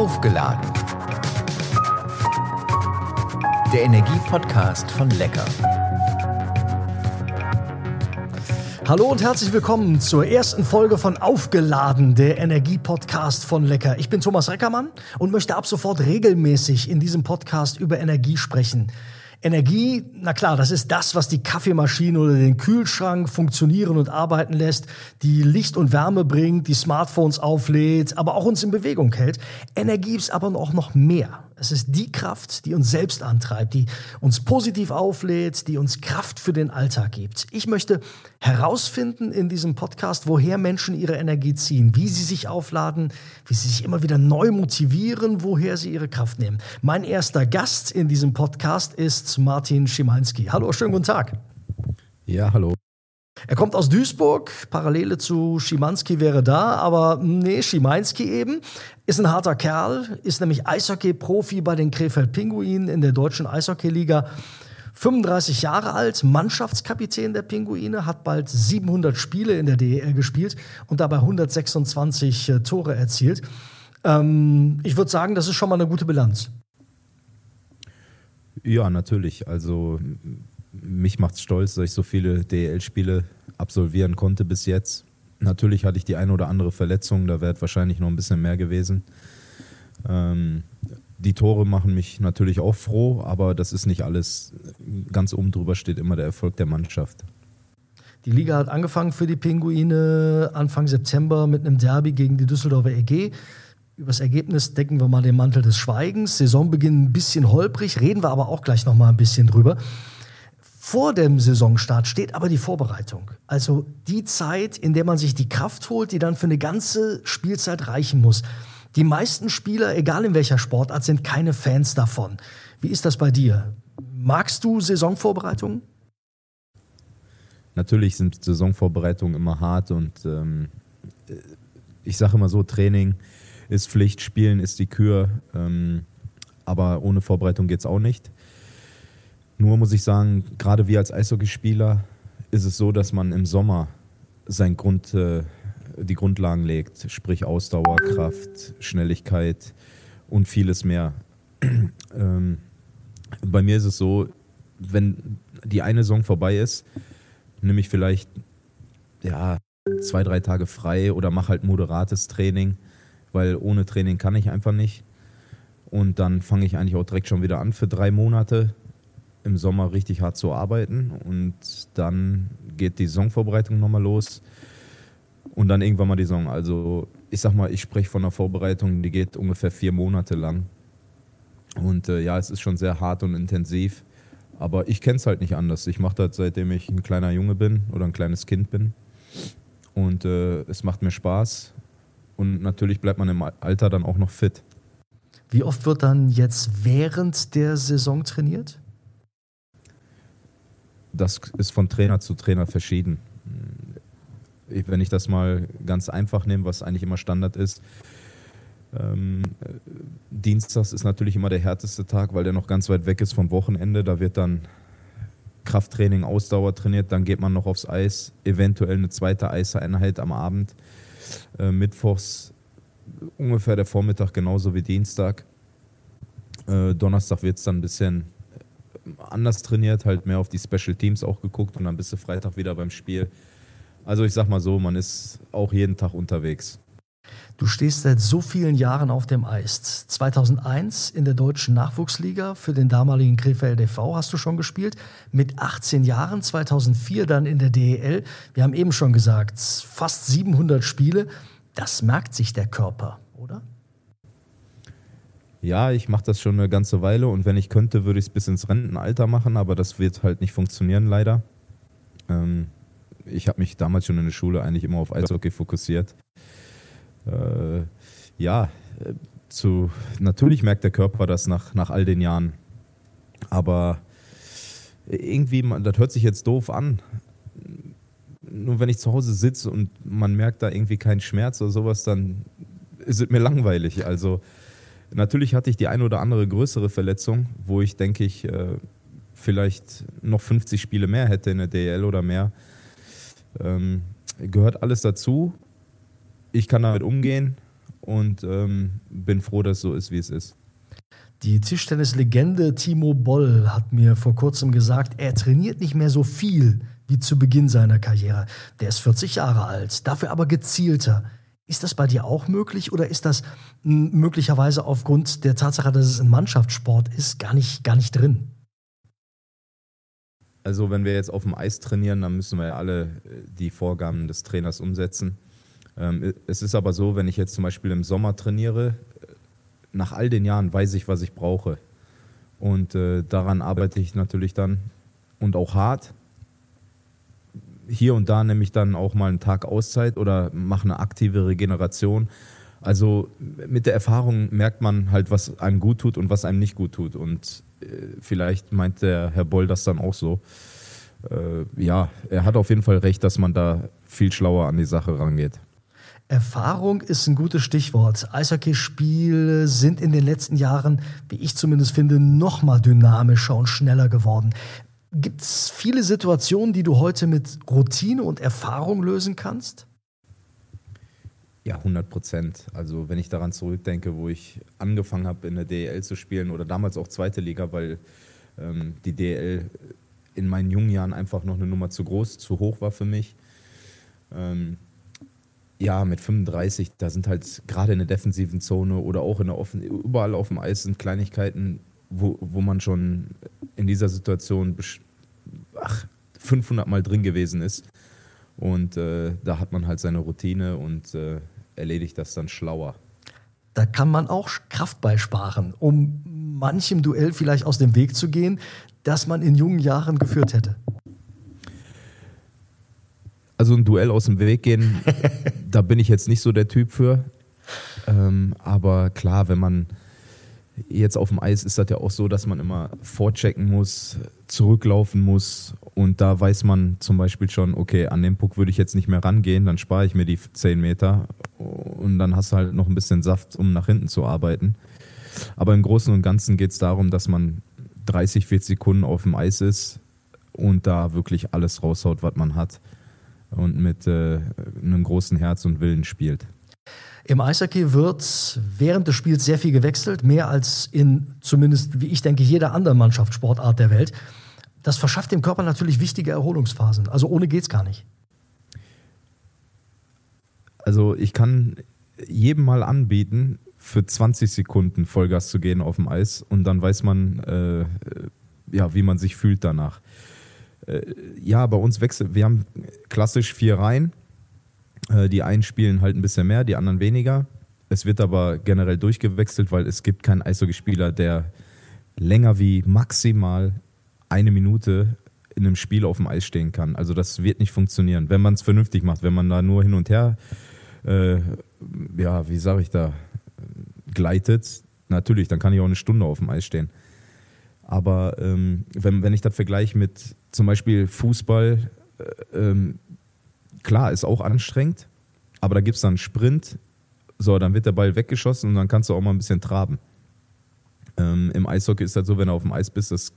Aufgeladen. Der Energie-Podcast von Lecker. Hallo und herzlich willkommen zur ersten Folge von Aufgeladen, der Energie-Podcast von Lecker. Ich bin Thomas Reckermann und möchte ab sofort regelmäßig in diesem Podcast über Energie sprechen. Energie, na klar, das ist das, was die Kaffeemaschine oder den Kühlschrank funktionieren und arbeiten lässt, die Licht und Wärme bringt, die Smartphones auflädt, aber auch uns in Bewegung hält. Energie ist aber auch noch mehr. Es ist die Kraft, die uns selbst antreibt, die uns positiv auflädt, die uns Kraft für den Alltag gibt. Ich möchte herausfinden in diesem Podcast, woher Menschen ihre Energie ziehen, wie sie sich aufladen, wie sie sich immer wieder neu motivieren, woher sie ihre Kraft nehmen. Mein erster Gast in diesem Podcast ist Martin Schimanski. Hallo, schönen guten Tag. Ja, hallo. Er kommt aus Duisburg, Parallele zu Schimanski wäre da, aber nee, Schimanski eben. Ist ein harter Kerl, ist nämlich Eishockey-Profi bei den Krefeld Pinguinen in der deutschen Eishockey-Liga. 35 Jahre alt, Mannschaftskapitän der Pinguine, hat bald 700 Spiele in der DEL gespielt und dabei 126 äh, Tore erzielt. Ähm, ich würde sagen, das ist schon mal eine gute Bilanz. Ja, natürlich. Also mich macht es stolz, dass ich so viele DEL-Spiele absolvieren konnte bis jetzt. Natürlich hatte ich die eine oder andere Verletzung, da wäre wahrscheinlich noch ein bisschen mehr gewesen. Ähm, die Tore machen mich natürlich auch froh, aber das ist nicht alles. Ganz oben drüber steht immer der Erfolg der Mannschaft. Die Liga hat angefangen für die Pinguine Anfang September mit einem Derby gegen die Düsseldorfer EG. Über das Ergebnis decken wir mal den Mantel des Schweigens. Saisonbeginn ein bisschen holprig, reden wir aber auch gleich noch mal ein bisschen drüber. Vor dem Saisonstart steht aber die Vorbereitung. Also die Zeit, in der man sich die Kraft holt, die dann für eine ganze Spielzeit reichen muss. Die meisten Spieler, egal in welcher Sportart, sind keine Fans davon. Wie ist das bei dir? Magst du Saisonvorbereitungen? Natürlich sind Saisonvorbereitungen immer hart und ähm, ich sage immer so, Training ist Pflicht, Spielen ist die Kür, ähm, aber ohne Vorbereitung geht es auch nicht. Nur muss ich sagen, gerade wir als Eishockeyspieler ist es so, dass man im Sommer sein Grund, äh, die Grundlagen legt, sprich Ausdauer, Kraft, Schnelligkeit und vieles mehr. ähm, bei mir ist es so, wenn die eine Saison vorbei ist, nehme ich vielleicht ja, zwei, drei Tage frei oder mache halt moderates Training, weil ohne Training kann ich einfach nicht. Und dann fange ich eigentlich auch direkt schon wieder an für drei Monate im Sommer richtig hart zu arbeiten und dann geht die Saisonvorbereitung nochmal los und dann irgendwann mal die Saison. Also ich sag mal, ich spreche von einer Vorbereitung, die geht ungefähr vier Monate lang. Und äh, ja, es ist schon sehr hart und intensiv, aber ich kenne es halt nicht anders. Ich mache das seitdem ich ein kleiner Junge bin oder ein kleines Kind bin und äh, es macht mir Spaß und natürlich bleibt man im Alter dann auch noch fit. Wie oft wird dann jetzt während der Saison trainiert? Das ist von Trainer zu Trainer verschieden. Wenn ich das mal ganz einfach nehme, was eigentlich immer Standard ist, ähm, Dienstags ist natürlich immer der härteste Tag, weil der noch ganz weit weg ist vom Wochenende. Da wird dann Krafttraining, Ausdauer trainiert, dann geht man noch aufs Eis, eventuell eine zweite Eiseinheit am Abend. Äh, Mittwochs ungefähr der Vormittag genauso wie Dienstag. Äh, Donnerstag wird es dann ein bisschen anders trainiert, halt mehr auf die Special Teams auch geguckt und dann bist du Freitag wieder beim Spiel. Also ich sag mal so, man ist auch jeden Tag unterwegs. Du stehst seit so vielen Jahren auf dem Eis. 2001 in der deutschen Nachwuchsliga für den damaligen Krefeld e.V. hast du schon gespielt. Mit 18 Jahren, 2004 dann in der DEL. Wir haben eben schon gesagt, fast 700 Spiele. Das merkt sich der Körper? Ja, ich mache das schon eine ganze Weile und wenn ich könnte, würde ich es bis ins Rentenalter machen, aber das wird halt nicht funktionieren, leider. Ähm, ich habe mich damals schon in der Schule eigentlich immer auf Eishockey fokussiert. Äh, ja, zu, natürlich merkt der Körper das nach, nach all den Jahren. Aber irgendwie, das hört sich jetzt doof an. Nur wenn ich zu Hause sitze und man merkt da irgendwie keinen Schmerz oder sowas, dann ist es mir langweilig. Also Natürlich hatte ich die eine oder andere größere Verletzung, wo ich denke ich äh, vielleicht noch 50 Spiele mehr hätte in der DL oder mehr. Ähm, gehört alles dazu. Ich kann damit umgehen, und ähm, bin froh, dass es so ist, wie es ist. Die Tischtennis-Legende Timo Boll hat mir vor kurzem gesagt, er trainiert nicht mehr so viel wie zu Beginn seiner Karriere. Der ist 40 Jahre alt, dafür aber gezielter. Ist das bei dir auch möglich oder ist das möglicherweise aufgrund der Tatsache, dass es ein Mannschaftssport ist, gar nicht, gar nicht drin? Also wenn wir jetzt auf dem Eis trainieren, dann müssen wir ja alle äh, die Vorgaben des Trainers umsetzen. Ähm, es ist aber so, wenn ich jetzt zum Beispiel im Sommer trainiere, äh, nach all den Jahren weiß ich, was ich brauche. Und äh, daran arbeite ich natürlich dann und auch hart. Hier und da nehme ich dann auch mal einen Tag Auszeit oder mache eine aktive Regeneration. Also mit der Erfahrung merkt man halt, was einem gut tut und was einem nicht gut tut. Und äh, vielleicht meint der Herr Boll das dann auch so. Äh, ja, er hat auf jeden Fall recht, dass man da viel schlauer an die Sache rangeht. Erfahrung ist ein gutes Stichwort. Eishockeyspiele sind in den letzten Jahren, wie ich zumindest finde, noch mal dynamischer und schneller geworden. Gibt es viele Situationen, die du heute mit Routine und Erfahrung lösen kannst? Ja, 100 Prozent. Also wenn ich daran zurückdenke, wo ich angefangen habe, in der DEL zu spielen oder damals auch zweite Liga, weil ähm, die DEL in meinen jungen Jahren einfach noch eine Nummer zu groß, zu hoch war für mich. Ähm, ja, mit 35, da sind halt gerade in der defensiven Zone oder auch in der Offen überall auf dem Eis sind Kleinigkeiten, wo, wo man schon in dieser Situation ach, 500 Mal drin gewesen ist. Und äh, da hat man halt seine Routine und äh, erledigt das dann schlauer. Da kann man auch Kraft beisparen, um manchem Duell vielleicht aus dem Weg zu gehen, das man in jungen Jahren geführt hätte. Also ein Duell aus dem Weg gehen, da bin ich jetzt nicht so der Typ für. Ähm, aber klar, wenn man jetzt auf dem Eis ist das ja auch so, dass man immer vorchecken muss, zurücklaufen muss und da weiß man zum Beispiel schon, okay, an den Puck würde ich jetzt nicht mehr rangehen, dann spare ich mir die 10 Meter und dann hast du halt noch ein bisschen Saft, um nach hinten zu arbeiten. Aber im Großen und Ganzen geht es darum, dass man 30, 40 Sekunden auf dem Eis ist und da wirklich alles raushaut, was man hat und mit äh, einem großen Herz und Willen spielt. Im Eishockey wird während des Spiels sehr viel gewechselt, mehr als in zumindest, wie ich denke, jeder anderen Mannschaftssportart der Welt. Das verschafft dem Körper natürlich wichtige Erholungsphasen. Also ohne geht's gar nicht. Also ich kann jedem mal anbieten, für 20 Sekunden Vollgas zu gehen auf dem Eis und dann weiß man, äh, ja, wie man sich fühlt danach. Äh, ja, bei uns wechselt, wir haben klassisch vier Reihen. Äh, die einen spielen halt ein bisschen mehr, die anderen weniger. Es wird aber generell durchgewechselt, weil es gibt keinen Eishockeyspieler, der länger wie maximal eine Minute in einem Spiel auf dem Eis stehen kann. Also das wird nicht funktionieren, wenn man es vernünftig macht. Wenn man da nur hin und her, äh, ja, wie sage ich da, gleitet, natürlich, dann kann ich auch eine Stunde auf dem Eis stehen. Aber ähm, wenn, wenn ich das vergleiche mit zum Beispiel Fußball, äh, ähm, klar, ist auch anstrengend, aber da gibt es dann einen Sprint, so, dann wird der Ball weggeschossen und dann kannst du auch mal ein bisschen traben. Ähm, Im Eishockey ist das so, wenn du auf dem Eis bist, das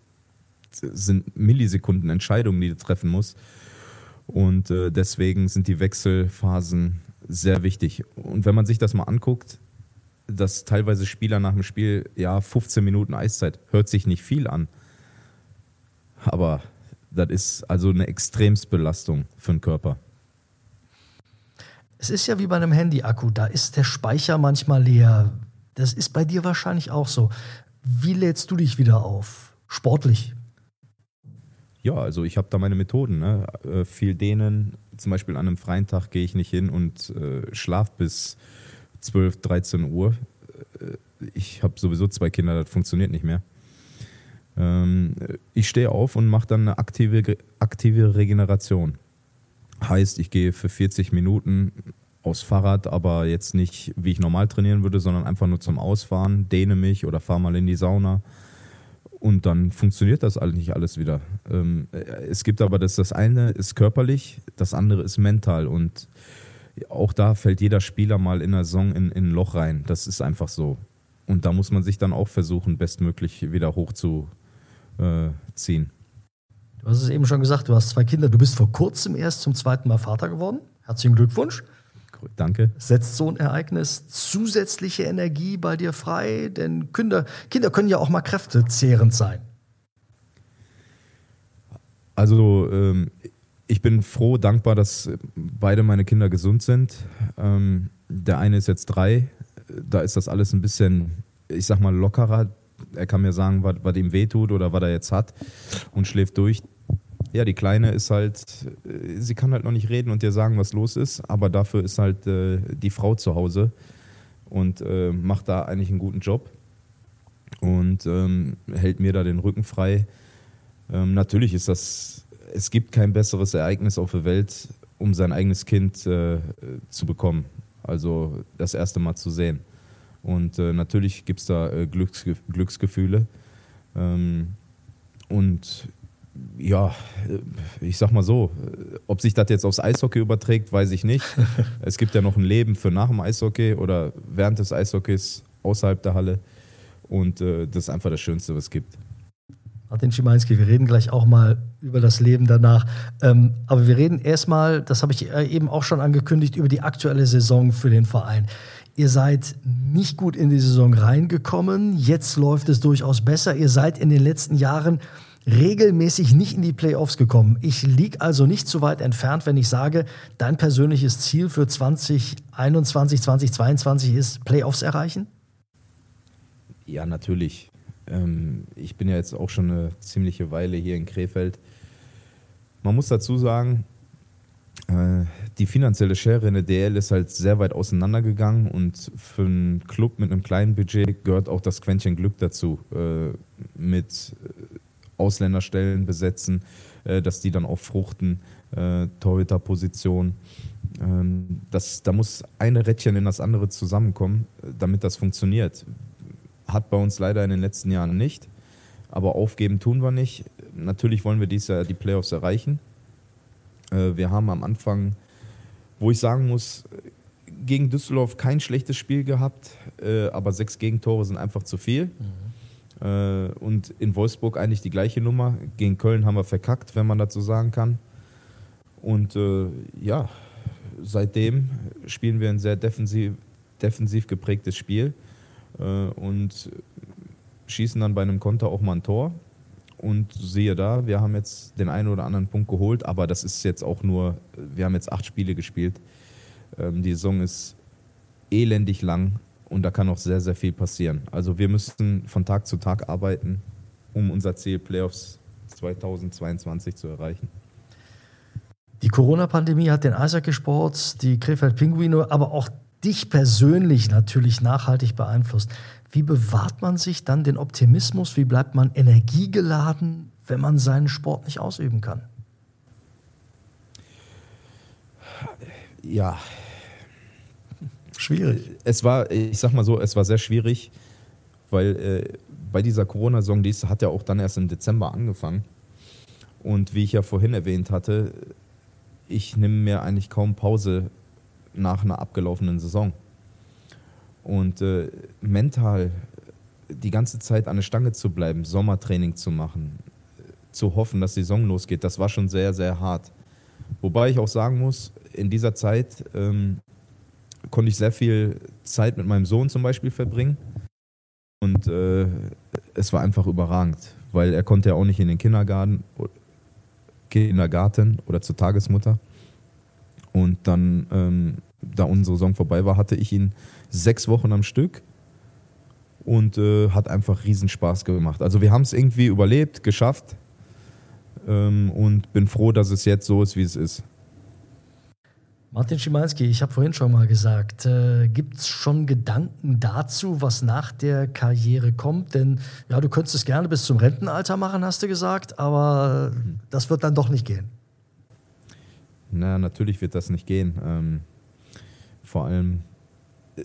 sind Millisekunden Entscheidungen, die du treffen musst. Und äh, deswegen sind die Wechselphasen sehr wichtig. Und wenn man sich das mal anguckt, dass teilweise Spieler nach dem Spiel, ja, 15 Minuten Eiszeit, hört sich nicht viel an. Aber das ist also eine Extremsbelastung für den Körper. Es ist ja wie bei einem Handy-Akku, da ist der Speicher manchmal leer. Das ist bei dir wahrscheinlich auch so. Wie lädst du dich wieder auf? Sportlich? Ja, also ich habe da meine Methoden. Ne? Äh, viel dehnen, zum Beispiel an einem freien Tag gehe ich nicht hin und äh, schlaf bis 12, 13 Uhr. Äh, ich habe sowieso zwei Kinder, das funktioniert nicht mehr. Ähm, ich stehe auf und mache dann eine aktive, aktive Regeneration. Heißt, ich gehe für 40 Minuten aufs Fahrrad, aber jetzt nicht, wie ich normal trainieren würde, sondern einfach nur zum Ausfahren, dehne mich oder fahre mal in die Sauna. Und dann funktioniert das eigentlich alles wieder. Ähm, es gibt aber das, das eine ist körperlich, das andere ist mental. Und auch da fällt jeder Spieler mal in der Saison in, in ein Loch rein. Das ist einfach so. Und da muss man sich dann auch versuchen, bestmöglich wieder hochzuziehen. Du hast es eben schon gesagt, du hast zwei Kinder. Du bist vor kurzem erst zum zweiten Mal Vater geworden. Herzlichen Glückwunsch. Danke. Setzt so ein Ereignis zusätzliche Energie bei dir frei? Denn Kinder, Kinder können ja auch mal kräftezehrend sein. Also ähm, ich bin froh, dankbar, dass beide meine Kinder gesund sind. Ähm, der eine ist jetzt drei, da ist das alles ein bisschen, ich sag mal, lockerer. Er kann mir sagen, was, was ihm wehtut oder was er jetzt hat und schläft durch. Ja, die Kleine ist halt, äh, sie kann halt noch nicht reden und dir sagen, was los ist, aber dafür ist halt äh, die Frau zu Hause und äh, macht da eigentlich einen guten Job und ähm, hält mir da den Rücken frei. Ähm, natürlich ist das, es gibt kein besseres Ereignis auf der Welt, um sein eigenes Kind äh, zu bekommen. Also das erste Mal zu sehen. Und äh, natürlich gibt es da äh, Glücksge Glücksgefühle. Ähm, und ja, äh, ich sag mal so, äh, ob sich das jetzt aufs Eishockey überträgt, weiß ich nicht. es gibt ja noch ein Leben für nach dem Eishockey oder während des Eishockeys außerhalb der Halle. Und äh, das ist einfach das Schönste, was es gibt. Martin Schimanski, wir reden gleich auch mal über das Leben danach. Ähm, aber wir reden erstmal, das habe ich äh, eben auch schon angekündigt, über die aktuelle Saison für den Verein. Ihr seid nicht gut in die Saison reingekommen. Jetzt läuft es durchaus besser. Ihr seid in den letzten Jahren regelmäßig nicht in die Playoffs gekommen. Ich liege also nicht zu weit entfernt, wenn ich sage, dein persönliches Ziel für 2021, 2022 ist Playoffs erreichen? Ja, natürlich. Ähm, ich bin ja jetzt auch schon eine ziemliche Weile hier in Krefeld. Man muss dazu sagen, äh, die finanzielle Schere in der DL ist halt sehr weit auseinandergegangen und für einen Club mit einem kleinen Budget gehört auch das Quäntchen Glück dazu, äh, mit Ausländerstellen besetzen, dass die dann auch fruchten, Torhüterposition. Ähm, das, da muss eine Rädchen in das andere zusammenkommen, damit das funktioniert. Hat bei uns leider in den letzten Jahren nicht. Aber aufgeben tun wir nicht. Natürlich wollen wir dieses Jahr die Playoffs erreichen. Äh, wir haben am Anfang, wo ich sagen muss, gegen Düsseldorf kein schlechtes Spiel gehabt, äh, aber sechs Gegentore sind einfach zu viel. Mhm. Äh, und in Wolfsburg eigentlich die gleiche Nummer. Gegen Köln haben wir verkackt, wenn man dazu sagen kann. Und ja, seitdem spielen wir ein sehr defensiv, defensiv geprägtes Spiel. Äh, und schießen dann bei einem Konter auch mal ein Tor. Und siehe da, wir haben jetzt den einen oder anderen Punkt geholt, aber das ist jetzt auch nur, wir haben jetzt acht Spiele gespielt. Ähm, die Saison ist elendig lang und da kann auch sehr, sehr viel passieren. Also wir müssen von Tag zu Tag arbeiten, um unser Ziel Playoffs 2022 zu erreichen. Die Corona-Pandemie hat den Eishockeysport, die Krefeld Pinguine, aber auch dich persönlich natürlich nachhaltig beeinflusst. Wie bewahrt man sich dann den Optimismus? Wie bleibt man energiegeladen, wenn man seinen Sport nicht ausüben kann? Ja. Schwierig. Es war, ich sag mal so, es war sehr schwierig, weil äh, bei dieser Corona-Saison, die hat ja auch dann erst im Dezember angefangen. Und wie ich ja vorhin erwähnt hatte, ich nehme mir eigentlich kaum Pause nach einer abgelaufenen Saison. Und äh, mental die ganze Zeit an der Stange zu bleiben, Sommertraining zu machen, zu hoffen, dass die Saison losgeht, das war schon sehr, sehr hart. Wobei ich auch sagen muss, in dieser Zeit ähm, konnte ich sehr viel Zeit mit meinem Sohn zum Beispiel verbringen. Und äh, es war einfach überragend, weil er konnte ja auch nicht in den Kindergarten, Kindergarten oder zur Tagesmutter. Und dann, ähm, da unsere Saison vorbei war, hatte ich ihn sechs Wochen am Stück und äh, hat einfach riesen Spaß gemacht. Also wir haben es irgendwie überlebt, geschafft ähm, und bin froh, dass es jetzt so ist, wie es ist. Martin Schimanski, ich habe vorhin schon mal gesagt, äh, gibt es schon Gedanken dazu, was nach der Karriere kommt? Denn ja, du könntest es gerne bis zum Rentenalter machen, hast du gesagt, aber das wird dann doch nicht gehen. Na, natürlich wird das nicht gehen. Ähm, vor allem, äh,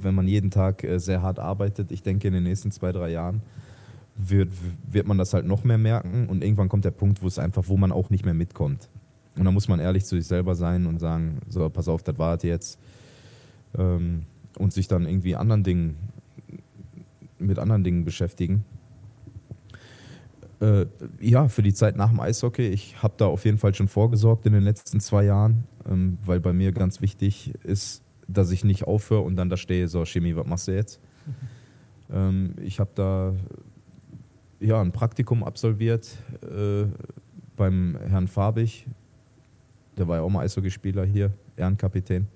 wenn man jeden Tag äh, sehr hart arbeitet, ich denke, in den nächsten zwei, drei Jahren wird, wird man das halt noch mehr merken und irgendwann kommt der Punkt, wo es einfach, wo man auch nicht mehr mitkommt. Und da muss man ehrlich zu sich selber sein und sagen, so, pass auf, das war jetzt. Ähm, und sich dann irgendwie anderen Dingen, mit anderen Dingen beschäftigen. Äh, ja, für die Zeit nach dem Eishockey. Ich habe da auf jeden Fall schon vorgesorgt in den letzten zwei Jahren, ähm, weil bei mir ganz wichtig ist, dass ich nicht aufhöre und dann da stehe, so Chemie, was machst du jetzt? Ähm, ich habe da ja, ein Praktikum absolviert äh, beim Herrn Farbig. Der war ja auch mal Eishockeyspieler hier, Ehrenkapitän.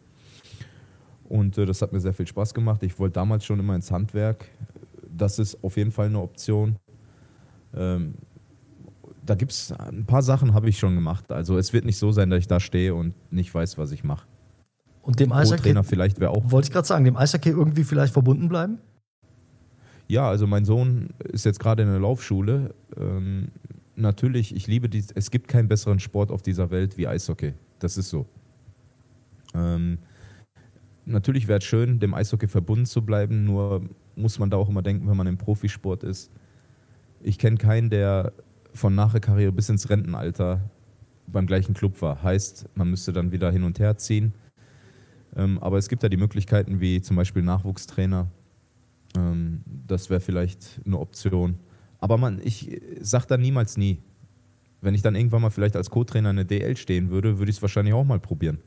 Und äh, das hat mir sehr viel Spaß gemacht. Ich wollte damals schon immer ins Handwerk. Das ist auf jeden Fall eine Option. Ähm, da gibt es ein paar Sachen, habe ich schon gemacht. Also es wird nicht so sein, dass ich da stehe und nicht weiß, was ich mache. Und dem Eishockey. Trainer vielleicht wäre auch. Wollte ich gerade sagen, dem Eishockey irgendwie vielleicht verbunden bleiben? Ja, also mein Sohn ist jetzt gerade in der Laufschule. Ähm, natürlich, ich liebe die. Es gibt keinen besseren Sport auf dieser Welt wie Eishockey. Das ist so. Ähm, natürlich wäre es schön, dem Eishockey verbunden zu bleiben, nur muss man da auch immer denken, wenn man im Profisport ist. Ich kenne keinen, der von nach der Karriere bis ins Rentenalter beim gleichen Club war. Heißt, man müsste dann wieder hin und her ziehen. Ähm, aber es gibt da die Möglichkeiten wie zum Beispiel Nachwuchstrainer. Ähm, das wäre vielleicht eine Option. Aber man, ich sage da niemals nie. Wenn ich dann irgendwann mal vielleicht als Co-Trainer in der DL stehen würde, würde ich es wahrscheinlich auch mal probieren.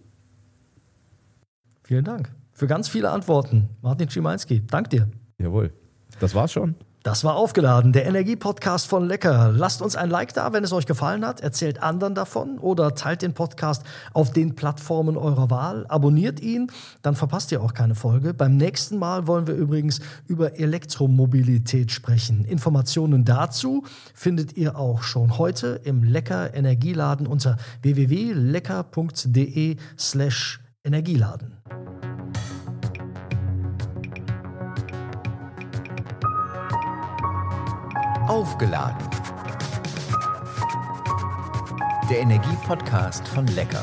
Vielen Dank für ganz viele Antworten. Martin Schimanski, dank dir. Jawohl. Das war's schon. Das war aufgeladen, der Energiepodcast von Lecker. Lasst uns ein Like da, wenn es euch gefallen hat. Erzählt anderen davon oder teilt den Podcast auf den Plattformen eurer Wahl. Abonniert ihn, dann verpasst ihr auch keine Folge. Beim nächsten Mal wollen wir übrigens über Elektromobilität sprechen. Informationen dazu findet ihr auch schon heute im Lecker Energieladen unter www.lecker.de slash Energieladen. Aufgeladen. Der Energie-Podcast von Lecker.